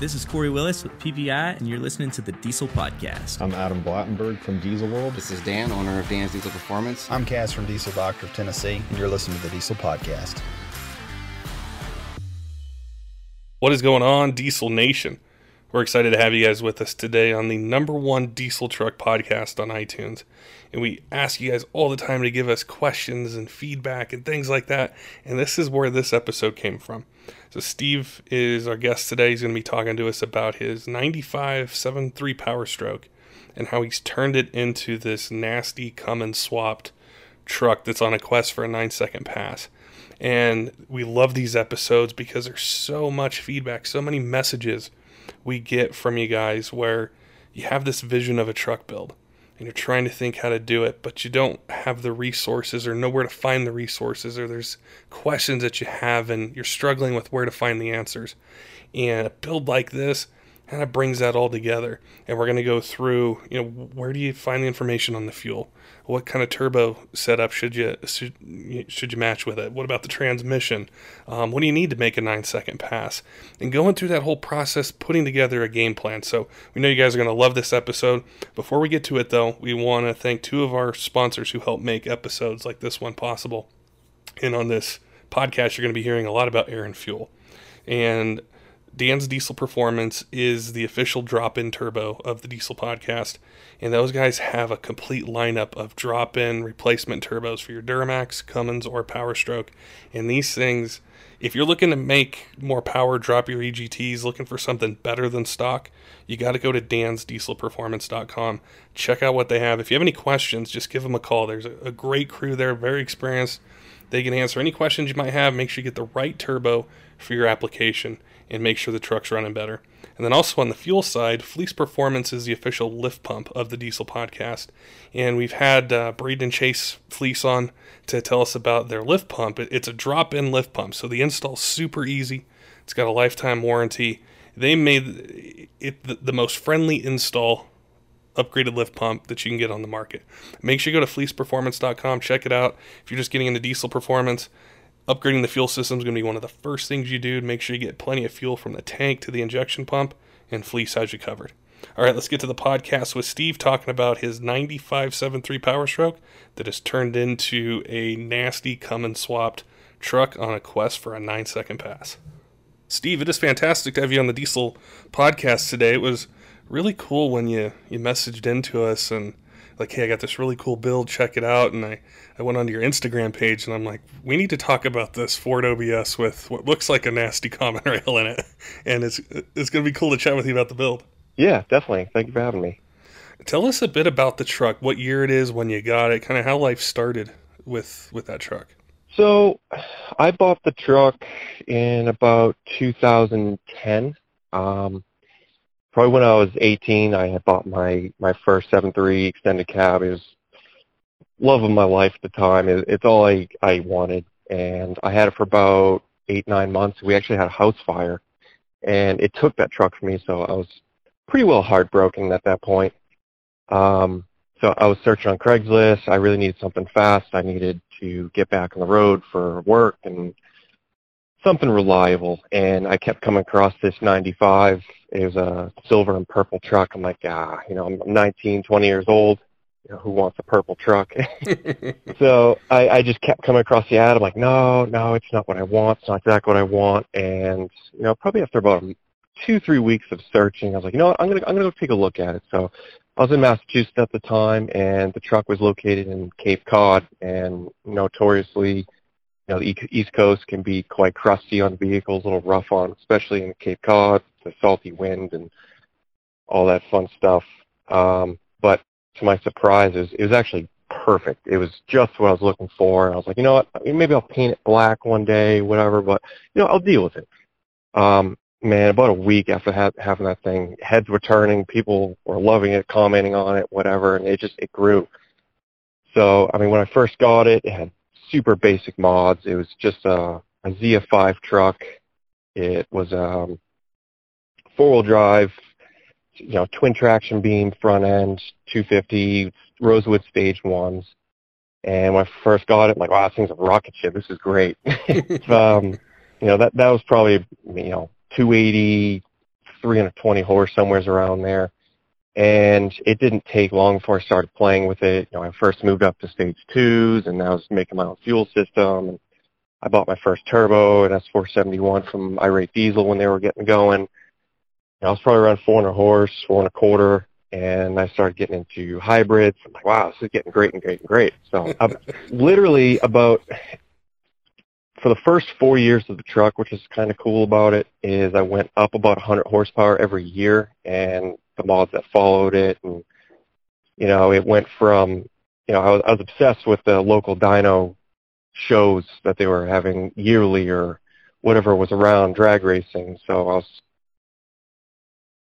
This is Corey Willis with PPEI, and you're listening to the Diesel Podcast. I'm Adam Blattenberg from Diesel World. This is Dan, owner of Dan's Diesel Performance. I'm Cass from Diesel Doctor of Tennessee, and you're listening to the Diesel Podcast. What is going on, Diesel Nation? We're excited to have you guys with us today on the number one diesel truck podcast on iTunes. And we ask you guys all the time to give us questions and feedback and things like that. And this is where this episode came from. So, Steve is our guest today. He's going to be talking to us about his 95 7.3 Power Stroke and how he's turned it into this nasty Cummins swapped truck that's on a quest for a nine second pass. And we love these episodes because there's so much feedback, so many messages we get from you guys where you have this vision of a truck build and you're trying to think how to do it, but you don't have the resources or know where to find the resources, or there's questions that you have and you're struggling with where to find the answers. And a build like this kind of brings that all together. And we're going to go through, you know, where do you find the information on the fuel? What kind of turbo setup should you should, should you match with it? What about the transmission? Um, what do you need to make a nine second pass? And going through that whole process, putting together a game plan. So we know you guys are going to love this episode. Before we get to it, though, we want to thank two of our sponsors who help make episodes like this one possible. And on this podcast, you're going to be hearing a lot about air and fuel. And Dan's Diesel Performance is the official drop in turbo of the Diesel podcast. And those guys have a complete lineup of drop in replacement turbos for your Duramax, Cummins, or Power Stroke. And these things, if you're looking to make more power, drop your EGTs, looking for something better than stock, you got to go to dansdieselperformance.com. Check out what they have. If you have any questions, just give them a call. There's a great crew there, very experienced. They can answer any questions you might have. Make sure you get the right turbo for your application and make sure the truck's running better. And then also on the fuel side, Fleece Performance is the official lift pump of the Diesel Podcast. And we've had uh, Braden Chase Fleece on to tell us about their lift pump. It's a drop in lift pump, so the install's super easy. It's got a lifetime warranty. They made it the, the most friendly install upgraded lift pump that you can get on the market. Make sure you go to fleeceperformance.com, check it out. If you're just getting into diesel performance, Upgrading the fuel system is going to be one of the first things you do to make sure you get plenty of fuel from the tank to the injection pump, and Fleece has you covered. All right, let's get to the podcast with Steve talking about his 95.73 Power Stroke that has turned into a nasty Cummins swapped truck on a quest for a nine second pass. Steve, it is fantastic to have you on the Diesel podcast today. It was really cool when you, you messaged into us and like, hey, I got this really cool build, check it out. And I, I went onto your Instagram page and I'm like, we need to talk about this Ford OBS with what looks like a nasty common rail in it. And it's, it's going to be cool to chat with you about the build. Yeah, definitely. Thank you for having me. Tell us a bit about the truck, what year it is, when you got it, kind of how life started with, with that truck. So I bought the truck in about 2010. Um, probably when I was 18, I had bought my my first 7.3 extended cab. It was love of my life at the time. It, it's all I I wanted, and I had it for about eight nine months. We actually had a house fire, and it took that truck from me. So I was pretty well heartbroken at that point. Um, so I was searching on Craigslist. I really needed something fast. I needed to get back on the road for work and something reliable. And I kept coming across this 95 it was a silver and purple truck. I'm like, ah, you know, I'm 19, 20 years old. You know, who wants a purple truck? so I, I just kept coming across the ad. I'm like, no, no, it's not what I want. It's not exactly what I want. And you know, probably after about two, three weeks of searching, I was like, you know what, I'm gonna, I'm gonna go take a look at it. So I was in Massachusetts at the time, and the truck was located in Cape Cod, and notoriously, you know, the East Coast can be quite crusty on vehicles, a little rough on, especially in Cape Cod the salty wind and all that fun stuff. Um, but to my surprise, it was, it was actually perfect. It was just what I was looking for. And I was like, you know what? Maybe I'll paint it black one day, whatever. But you know, I'll deal with it. Um, man, about a week after ha- having that thing, heads were turning. People were loving it, commenting on it, whatever, and it just it grew. So, I mean, when I first got it, it had super basic mods. It was just a, a ZF5 truck. It was um, four-wheel drive, you know, twin traction beam front end, 250 Rosewood stage ones. And when I first got it, I'm like, wow, this thing's a rocket ship. This is great. um, you know, that that was probably you know 280, 320 horse, somewhere's around there. And it didn't take long before I started playing with it. You know, I first moved up to stage twos, and I was making my own fuel system. And I bought my first turbo, an S471 from Irate Diesel when they were getting going. And I was probably around 400 horse, four and a quarter, and I started getting into hybrids. I'm like, wow, this is getting great and great and great. So uh, literally about for the first four years of the truck, which is kind of cool about it, is I went up about 100 horsepower every year, and the mods that followed it, and you know, it went from, you know, I was, I was obsessed with the local dyno shows that they were having yearly or whatever was around drag racing. So I was,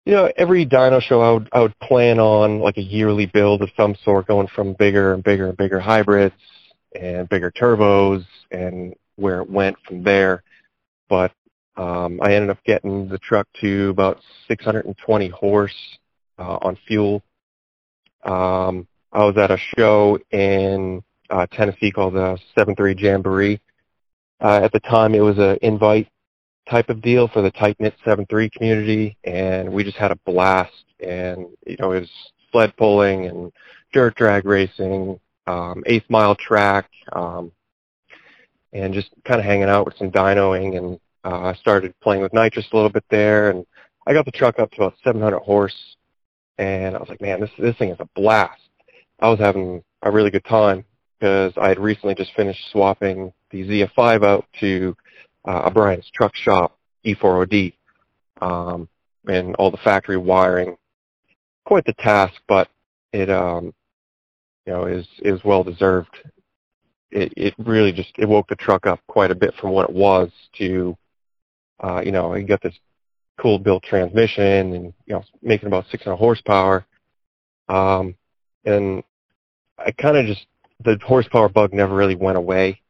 you know, every dyno show I would I would plan on like a yearly build of some sort, going from bigger and bigger and bigger hybrids and bigger turbos and where it went from there. But um, I ended up getting the truck to about 620 horse uh, on fuel. Um, I was at a show in uh, Tennessee called the 7-3 Jamboree. Uh, at the time, it was an invite type of deal for the tight-knit 7-3 community, and we just had a blast. And, you know, it was sled pulling and dirt drag racing, um, eighth mile track, um, and just kind of hanging out with some dynoing. And uh, I started playing with nitrous a little bit there, and I got the truck up to about 700 horse, and I was like, man, this this thing is a blast. I was having a really good time because I had recently just finished swapping the ZF5 out to uh, O'Brien's truck shop E4OD, um, and all the factory wiring. Quite the task, but it um, you know is is well deserved it, it really just it woke the truck up quite a bit from what it was to uh, you know, you got this cool built transmission and you know making about 600 horsepower. Um, and I kind of just the horsepower bug never really went away,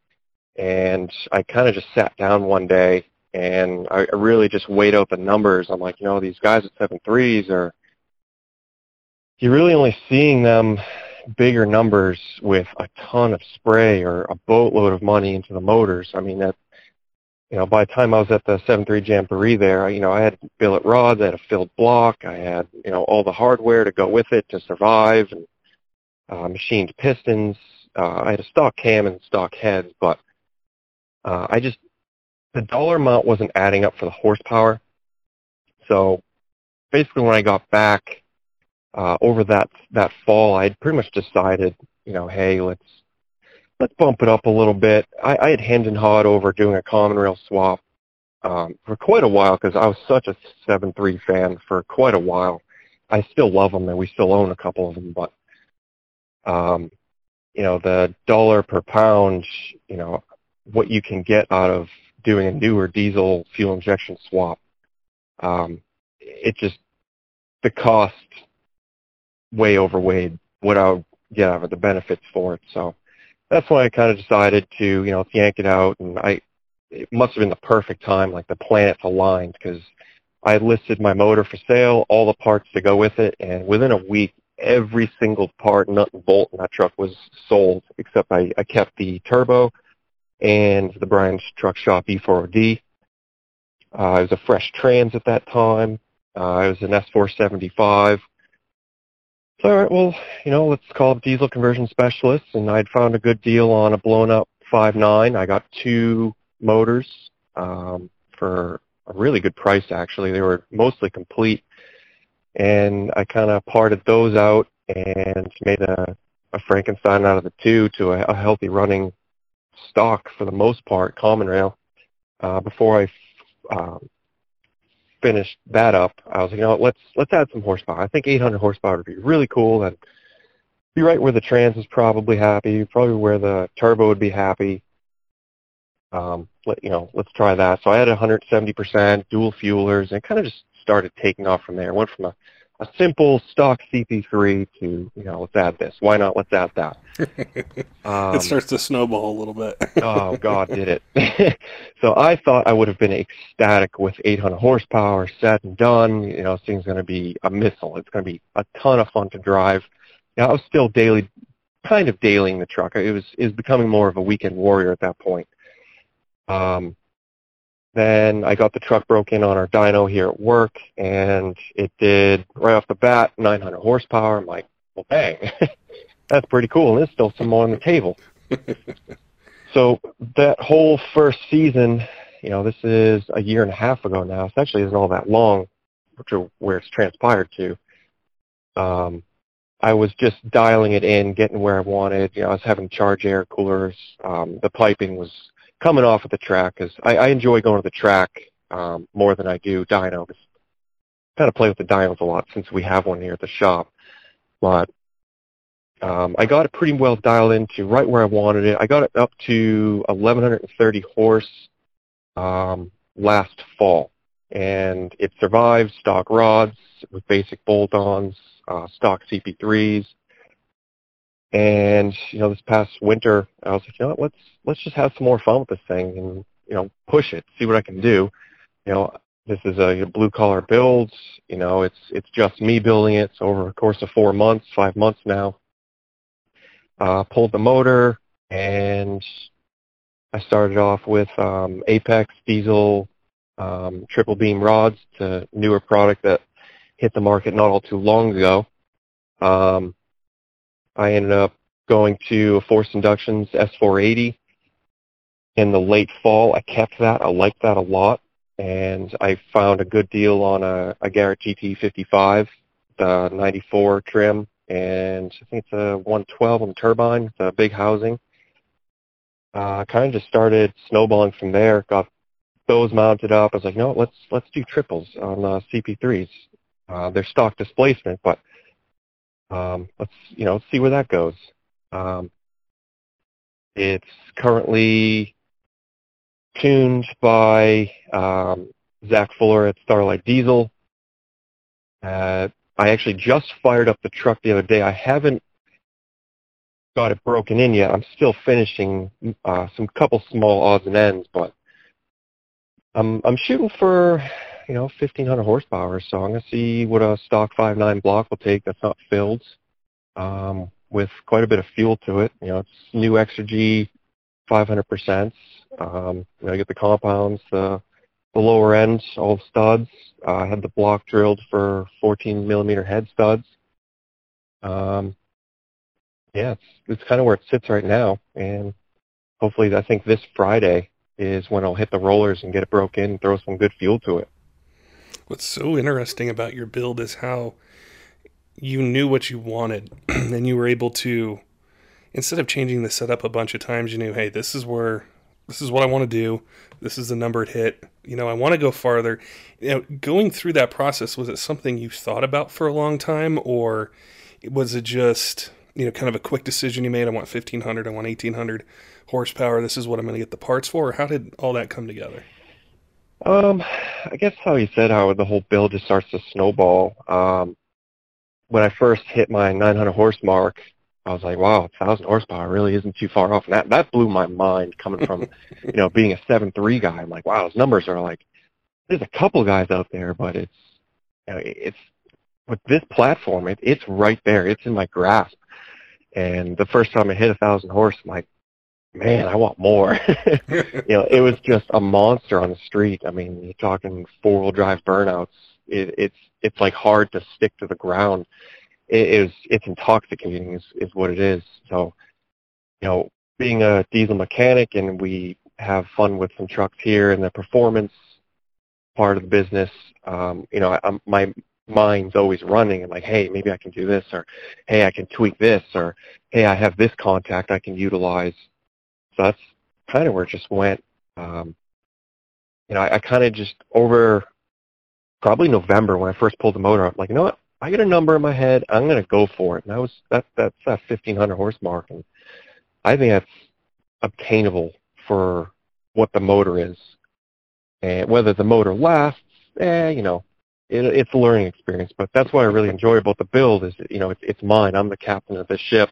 and I kind of just sat down one day and I, I really just weighed out the numbers. I'm like, you know, these guys at seven threes are you're really only seeing them bigger numbers with a ton of spray or a boatload of money into the motors. I mean, that, you know, by the time I was at the 7.3 Jamboree there, you know, I had billet rods, I had a filled block, I had, you know, all the hardware to go with it to survive, and uh, machined pistons. Uh, I had a stock cam and stock heads, but uh, I just, the dollar amount wasn't adding up for the horsepower. So basically when I got back, uh, over that that fall, I had pretty much decided, you know, hey, let's let's bump it up a little bit. I, I had hand and hawed over doing a common rail swap um, for quite a while because I was such a seven three fan for quite a while. I still love them, and we still own a couple of them, but um, you know, the dollar per pound, you know, what you can get out of doing a newer diesel fuel injection swap, um, it just the cost way overweighed what I would get out of the benefits for it. So that's why I kind of decided to, you know, yank it out. And I, it must have been the perfect time, like the planets aligned, because I listed my motor for sale, all the parts to go with it, and within a week, every single part, nut and bolt in that truck was sold, except I, I kept the turbo and the Brian's Truck Shop E4OD. Uh, it was a fresh trans at that time. Uh, it was an S475 so, all right, well, you know, let's call up diesel conversion specialists, and I'd found a good deal on a blown-up 5.9. I got two motors um, for a really good price, actually. They were mostly complete, and I kind of parted those out and made a, a Frankenstein out of the two to a, a healthy running stock for the most part, common rail, uh, before I um, finished that up, I was like, you know, let's let's add some horsepower. I think 800 horsepower would be really cool. And be right where the trans is probably happy, probably where the turbo would be happy. Um, let you know, let's try that. So I had 170% dual fuelers, and kind of just started taking off from there. Went from a a simple stock CP3 to, you know, let's add this. Why not? Let's add that. Um, it starts to snowball a little bit. oh, God, did it. so I thought I would have been ecstatic with 800 horsepower, set and done. You know, this thing's going to be a missile. It's going to be a ton of fun to drive. You know, I was still daily, kind of dailying the truck. It was, it was becoming more of a weekend warrior at that point. Um, then I got the truck broken on our dyno here at work, and it did right off the bat 900 horsepower. I'm like, well, dang, that's pretty cool. And there's still some more on the table. so that whole first season, you know, this is a year and a half ago now. It actually isn't all that long, to where it's transpired to. Um, I was just dialing it in, getting where I wanted. You know, I was having charge air coolers. Um, the piping was coming off of the track because I, I enjoy going to the track um, more than I do dyno. Kind of play with the dynos a lot since we have one here at the shop. But um, I got it pretty well dialed into right where I wanted it. I got it up to 1130 horse um, last fall, and it survived stock rods with basic bolt-ons, uh, stock CP3s, and you know, this past winter, I was like, you know what, let's let's just have some more fun with this thing and you know, push it, see what I can do. You know, this is a blue collar build. You know, it's it's just me building it. So over a course of four months, five months now, uh, pulled the motor and I started off with um, Apex diesel um, triple beam rods, to newer product that hit the market not all too long ago. Um, I ended up going to a Forced Inductions S480 in the late fall. I kept that. I liked that a lot. And I found a good deal on a, a Garrett GT55, the 94 trim, and I think it's a 112 on the turbine. A big housing. Uh, kind of just started snowballing from there. Got those mounted up. I was like, no, let's let's do triples on uh, CP3s. Uh, they're stock displacement, but um, let's you know see where that goes. Um, it's currently tuned by um, Zach Fuller at Starlight Diesel. Uh, I actually just fired up the truck the other day. I haven't got it broken in yet. I'm still finishing uh, some couple small odds and ends, but I'm I'm shooting for you know, 1,500 horsepower. So I'm going to see what a stock 5.9 block will take that's not filled um, with quite a bit of fuel to it. You know, it's new Exergy 500%. Um, you know, I get the compounds, the, the lower ends, all studs. Uh, I had the block drilled for 14 millimeter head studs. Um, yeah, it's, it's kind of where it sits right now. And hopefully I think this Friday is when I'll hit the rollers and get it broke in and throw some good fuel to it. What's so interesting about your build is how you knew what you wanted and you were able to instead of changing the setup a bunch of times you knew hey this is where this is what i want to do. This is the number it hit. You know i want to go farther. You know going through that process was it something you thought about for a long time or was it just you know kind of a quick decision you made i want 1500 i want 1800 horsepower this is what i'm going to get the parts for or how did all that come together um, I guess how you said how the whole build just starts to snowball. Um, when I first hit my 900 horse mark, I was like, wow, 1,000 horsepower really isn't too far off. And that, that blew my mind coming from, you know, being a 7.3 guy. I'm like, wow, those numbers are like, there's a couple guys out there, but it's, you know, it's, with this platform, it, it's right there. It's in my grasp. And the first time I hit a 1,000 horse, I'm like, man, I want more. you know, it was just a monster on the street. I mean, you're talking four wheel drive burnouts. It, it's it's like hard to stick to the ground. It is it's intoxicating is is what it is. So, you know, being a diesel mechanic and we have fun with some trucks here and the performance part of the business. Um, you know, I'm, my mind's always running and like, hey, maybe I can do this, or hey, I can tweak this, or hey, I have this contact I can utilize so that's kind of where it just went. Um, you know, I, I kind of just over probably November when I first pulled the motor up, like, you know what? I get a number in my head. I'm going to go for it. And that was that that's that 1500 horse mark, and I think that's obtainable for what the motor is. And whether the motor lasts, eh, you know, it, it's a learning experience. But that's what I really enjoy about the build is, you know, it's, it's mine. I'm the captain of the ship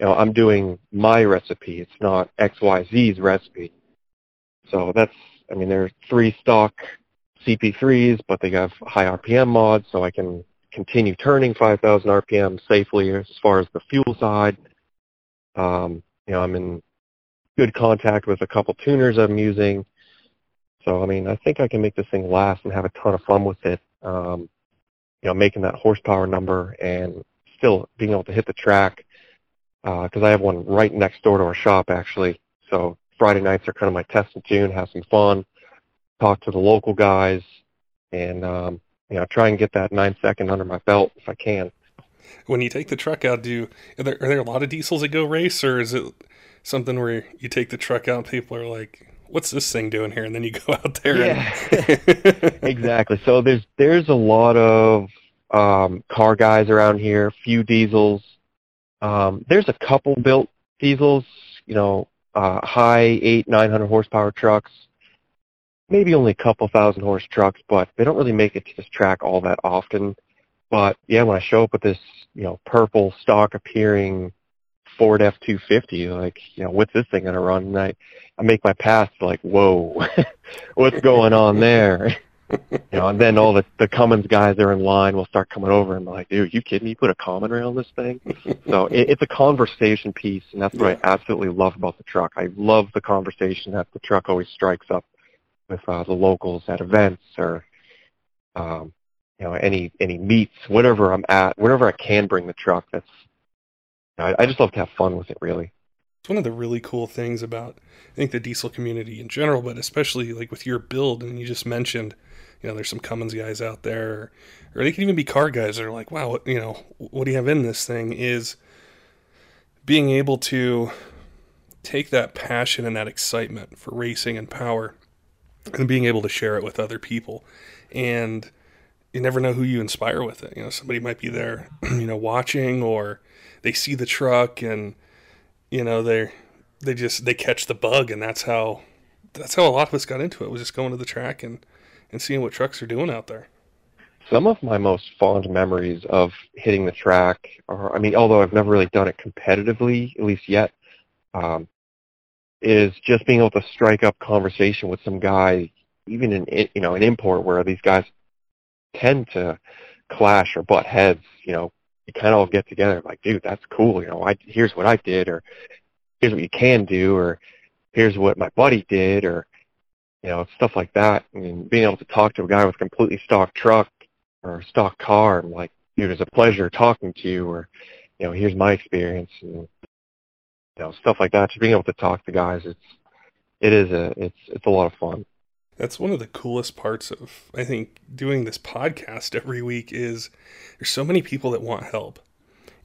you know, I'm doing my recipe. It's not XYZ's recipe. So that's, I mean, there are three stock CP3s, but they have high RPM mods, so I can continue turning 5,000 RPM safely as far as the fuel side. Um, you know, I'm in good contact with a couple tuners I'm using. So I mean, I think I can make this thing last and have a ton of fun with it. Um, you know, making that horsepower number and still being able to hit the track because uh, I have one right next door to our shop actually. So Friday nights are kind of my test and tune, have some fun, talk to the local guys, and um, you know try and get that nine second under my belt if I can. When you take the truck out, do you, are there are there a lot of diesels that go race, or is it something where you take the truck out, people are like, "What's this thing doing here?" and then you go out there. Yeah, and... exactly. So there's there's a lot of um, car guys around here, few diesels. Um, there's a couple built diesels, you know, uh, high eight, nine hundred horsepower trucks. Maybe only a couple thousand horse trucks, but they don't really make it to this track all that often. But yeah, when I show up with this, you know, purple stock appearing Ford F250, like, you know, what's this thing to run? And I, I make my pass like, whoa, what's going on there? You know, and then all the the Cummins guys that are in line will start coming over and be like, dude, you kidding me? You put a common rail on this thing? so it, it's a conversation piece, and that's what yeah. I absolutely love about the truck. I love the conversation that the truck always strikes up with uh, the locals at events or, um, you know, any any meets, whatever I'm at, wherever I can bring the truck. That's I, I just love to have fun with it, really. It's one of the really cool things about I think the diesel community in general, but especially like with your build, and you just mentioned you know, there's some Cummins guys out there, or, they can even be car guys that are like, wow, what, you know, what do you have in this thing? Is being able to take that passion and that excitement for racing and power and being able to share it with other people. And you never know who you inspire with it. You know, somebody might be there, you know, watching or they see the truck and, you know, they're, they just, they catch the bug and that's how, that's how a lot of us got into it was just going to the track and, and seeing what trucks are doing out there. Some of my most fond memories of hitting the track are, I mean, although I've never really done it competitively, at least yet, um, is just being able to strike up conversation with some guy, even in, you know, an import where these guys tend to clash or butt heads, you know, you kind of all get together like, dude, that's cool. You know, I, here's what I did or here's what you can do or here's what my buddy did or you know, stuff like that. I mean, being able to talk to a guy with a completely stock truck or stock car, and like, dude, it's a pleasure talking to you, or, you know, here's my experience, and you know, stuff like that. Just being able to talk to guys, it's, it is a, it's, it's a lot of fun. That's one of the coolest parts of, I think, doing this podcast every week is there's so many people that want help,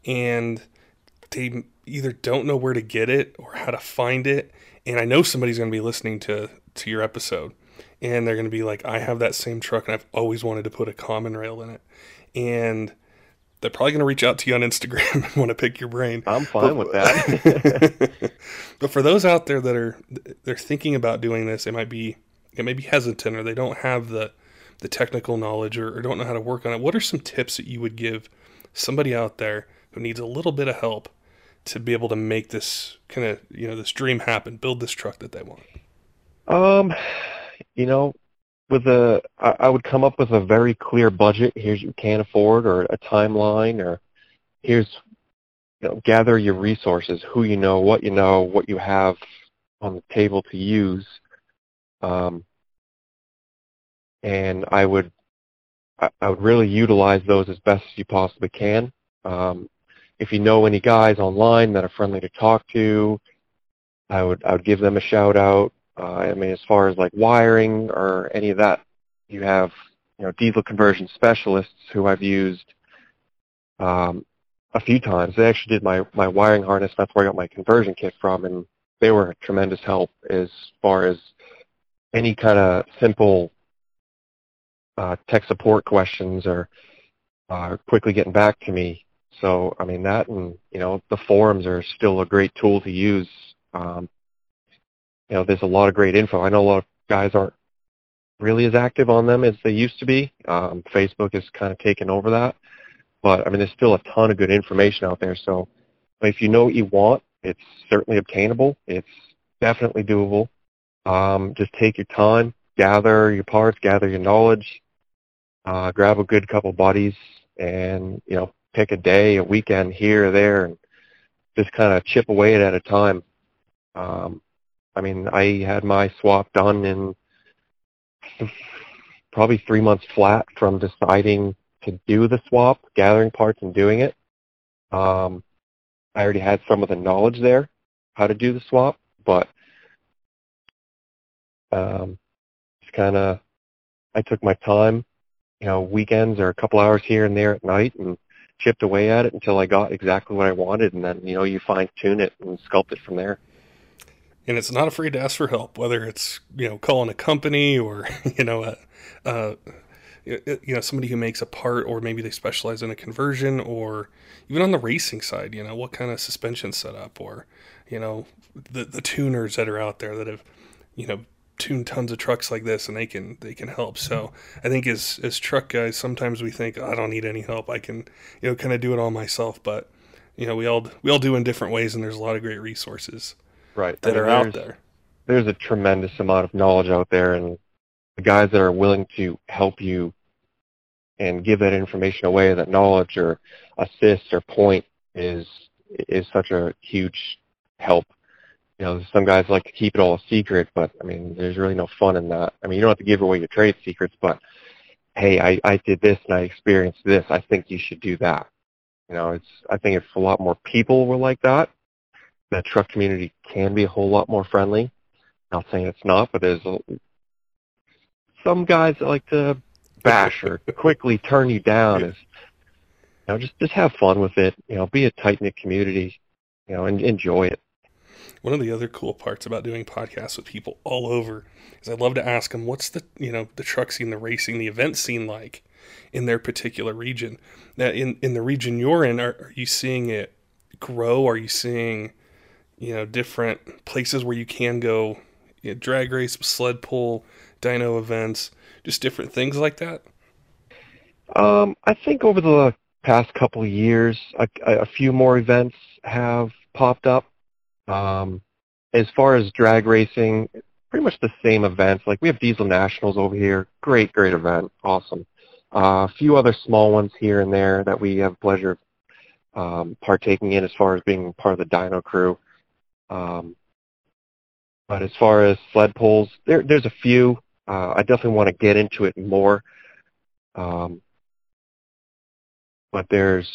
and they either don't know where to get it or how to find it. And I know somebody's going to be listening to to your episode and they're going to be like, I have that same truck and I've always wanted to put a common rail in it. And they're probably going to reach out to you on Instagram and want to pick your brain. I'm fine but, with that. but for those out there that are they're thinking about doing this, they might be they may be hesitant or they don't have the the technical knowledge or, or don't know how to work on it. What are some tips that you would give somebody out there who needs a little bit of help to be able to make this kind of you know this dream happen, build this truck that they want? Um, you know, with a, I, I would come up with a very clear budget. Here's you can't afford, or a timeline, or here's, you know, gather your resources, who you know, what you know, what you have on the table to use. Um, and I would, I, I would really utilize those as best as you possibly can. Um, if you know any guys online that are friendly to talk to, I would I would give them a shout out. Uh, I mean, as far as like wiring or any of that, you have you know diesel conversion specialists who I've used um, a few times. They actually did my my wiring harness. That's where I got my conversion kit from, and they were a tremendous help as far as any kind of simple uh, tech support questions or uh, quickly getting back to me. So I mean that, and you know the forums are still a great tool to use. Um, you know, there's a lot of great info. I know a lot of guys aren't really as active on them as they used to be. Um, Facebook has kind of taken over that. But I mean, there's still a ton of good information out there. So if you know what you want, it's certainly obtainable. It's definitely doable. Um, just take your time, gather your parts, gather your knowledge, uh, grab a good couple buddies, and you know, pick a day, a weekend here or there, and just kind of chip away at it at a time. Um, I mean, I had my swap done in probably three months flat from deciding to do the swap, gathering parts and doing it. Um, I already had some of the knowledge there, how to do the swap, but um, it's kind of, I took my time, you know, weekends or a couple hours here and there at night and chipped away at it until I got exactly what I wanted. And then, you know, you fine tune it and sculpt it from there. And it's not afraid to ask for help, whether it's, you know, calling a company or, you know, a, uh, you know, somebody who makes a part or maybe they specialize in a conversion or even on the racing side, you know, what kind of suspension setup or, you know, the, the tuners that are out there that have, you know, tune tons of trucks like this and they can they can help. So i think as as truck guys sometimes we think i don't need any help. I can you know kind of do it all myself. But you know we all we all do in different ways and there's a lot of great resources right that I mean, are out there there's a tremendous amount of knowledge out there and the guys that are willing to help you and give that information away that knowledge or assist or point is is such a huge help you know, some guys like to keep it all a secret, but I mean, there's really no fun in that. I mean, you don't have to give away your trade secrets, but hey, I, I did this and I experienced this. I think you should do that. You know, it's, I think if a lot more people were like that, the truck community can be a whole lot more friendly. Not saying it's not, but there's a, some guys that like to bash or quickly turn you down. Is, you know, just just have fun with it. You know, be a tight knit community. You know, and enjoy it. One of the other cool parts about doing podcasts with people all over is I love to ask them what's the you know the truck scene, the racing, the event scene like in their particular region. Now, in in the region you're in, are, are you seeing it grow? Are you seeing you know different places where you can go, you know, drag race, sled pull, dyno events, just different things like that? Um, I think over the past couple of years, a, a few more events have popped up. Um, as far as drag racing, pretty much the same events. Like we have Diesel Nationals over here. Great, great event. Awesome. Uh, a few other small ones here and there that we have pleasure um, partaking in as far as being part of the dyno crew. Um, but as far as sled poles, there, there's a few. Uh, I definitely want to get into it more. Um, but there's,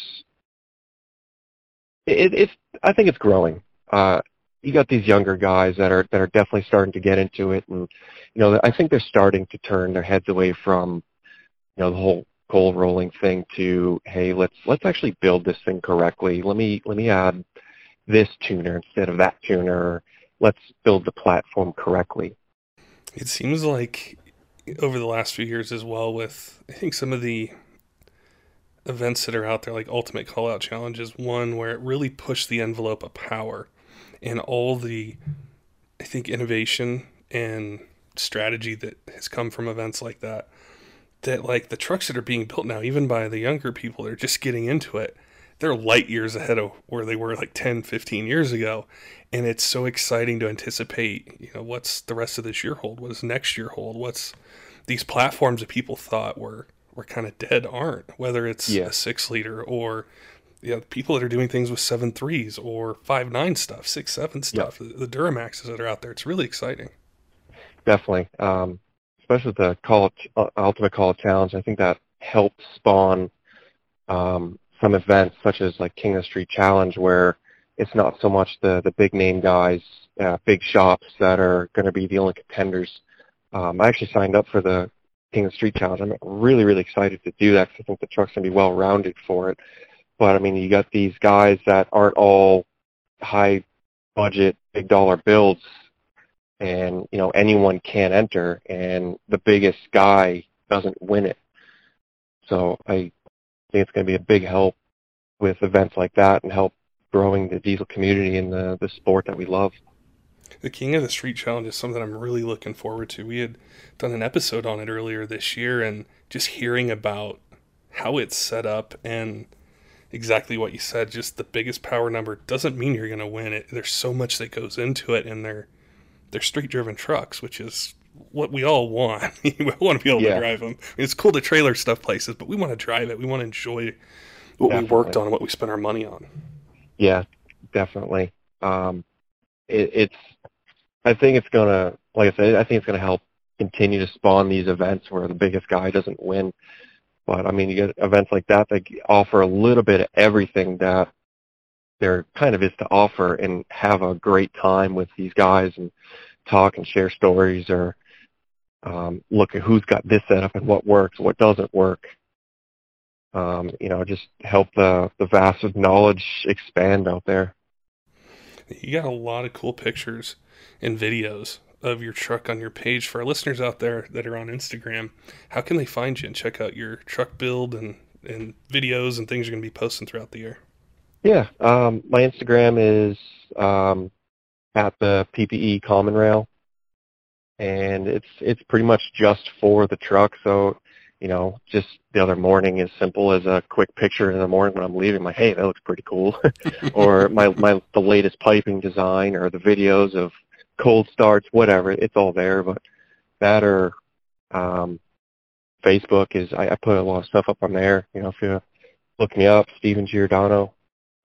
it, it's, I think it's growing uh, you got these younger guys that are that are definitely starting to get into it, and you know I think they're starting to turn their heads away from you know the whole coal rolling thing to hey let's let's actually build this thing correctly. Let me let me add this tuner instead of that tuner. Let's build the platform correctly. It seems like over the last few years as well with I think some of the events that are out there like Ultimate Callout Challenge is one where it really pushed the envelope of power and all the I think innovation and strategy that has come from events like that that like the trucks that are being built now even by the younger people that are just getting into it they're light years ahead of where they were like 10 15 years ago and it's so exciting to anticipate you know what's the rest of this year hold what does next year hold what's these platforms that people thought were were kind of dead aren't whether it's yeah. a six liter or you know, people that are doing things with seven threes or five nine stuff, six seven stuff, yep. the, the Duramaxes that are out there. It's really exciting. Definitely, um, especially the call uh, Ultimate Callout Challenge. I think that helped spawn um, some events such as like King of the Street Challenge, where it's not so much the the big name guys, uh, big shops that are going to be the only contenders. Um, I actually signed up for the King of the Street Challenge. I'm really, really excited to do that because I think the truck's going to be well rounded for it. But I mean, you got these guys that aren't all high budget, big dollar builds, and you know anyone can enter, and the biggest guy doesn't win it. So I think it's going to be a big help with events like that and help growing the diesel community and the the sport that we love. The King of the Street Challenge is something I'm really looking forward to. We had done an episode on it earlier this year, and just hearing about how it's set up and exactly what you said. Just the biggest power number doesn't mean you're going to win it. There's so much that goes into it, and they're they're street driven trucks, which is what we all want. we want to be able yeah. to drive them. It's cool to trailer stuff places, but we want to drive it. We want to enjoy what definitely. we worked on, what we spent our money on. Yeah, definitely. Um, it, it's. I think it's gonna, like I said, I think it's gonna help continue to spawn these events where the biggest guy doesn't win. But I mean, you get events like that that offer a little bit of everything that there kind of is to offer, and have a great time with these guys and talk and share stories, or um, look at who's got this set up and what works, what doesn't work. Um, you know, just help the the vast of knowledge expand out there. You got a lot of cool pictures and videos of your truck on your page for our listeners out there that are on Instagram. How can they find you and check out your truck build and, and videos and things you're going to be posting throughout the year? Yeah, um, my Instagram is um, at the PPE Common Rail, and it's it's pretty much just for the truck. So, you know, just the other morning, as simple as a quick picture in the morning when I'm leaving, like, hey, that looks pretty cool, or my my the latest piping design, or the videos of cold starts, whatever. It's all there, but that or um, Facebook is I, I put a lot of stuff up on there. You know, if you look me up, Steven Giordano,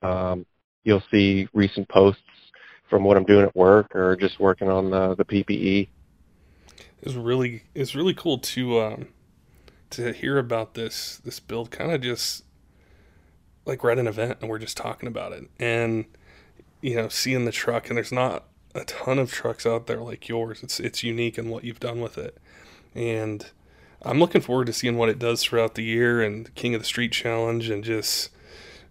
um, you'll see recent posts from what I'm doing at work or just working on the the PPE. It's really it's really cool to um, to hear about this this build. Kind of just like we're at an event and we're just talking about it, and you know, seeing the truck and there's not a ton of trucks out there like yours. It's it's unique in what you've done with it, and I'm looking forward to seeing what it does throughout the year and King of the Street Challenge and just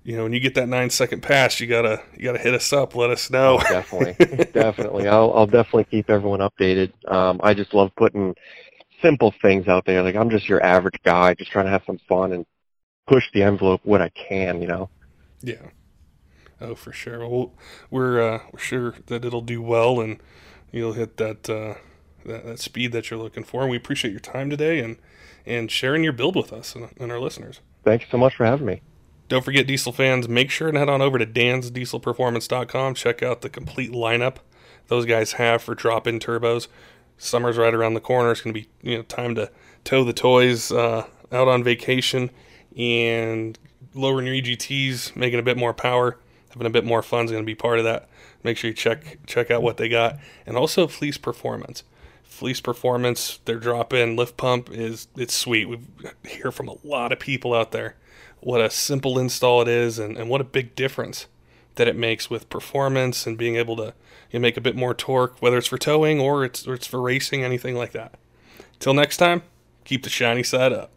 you know when you get that nine second pass, you gotta you gotta hit us up, let us know. Oh, definitely, definitely. I'll I'll definitely keep everyone updated. Um, I just love putting simple things out there. Like I'm just your average guy, just trying to have some fun and push the envelope what I can. You know. Yeah. Oh, for sure. Well, we're uh, we're sure that it'll do well, and you'll hit that, uh, that that speed that you're looking for. And we appreciate your time today and and sharing your build with us and, and our listeners. Thank you so much for having me. Don't forget, diesel fans, make sure and head on over to dansdieselperformance.com. Check out the complete lineup those guys have for drop-in turbos. Summer's right around the corner. It's going to be you know time to tow the toys uh, out on vacation and lowering your EGTs, making a bit more power having a bit more fun is going to be part of that. Make sure you check check out what they got, and also Fleece Performance. Fleece Performance, their drop-in lift pump is it's sweet. We hear from a lot of people out there what a simple install it is, and, and what a big difference that it makes with performance and being able to you know, make a bit more torque, whether it's for towing or it's or it's for racing, anything like that. Till next time, keep the shiny side up.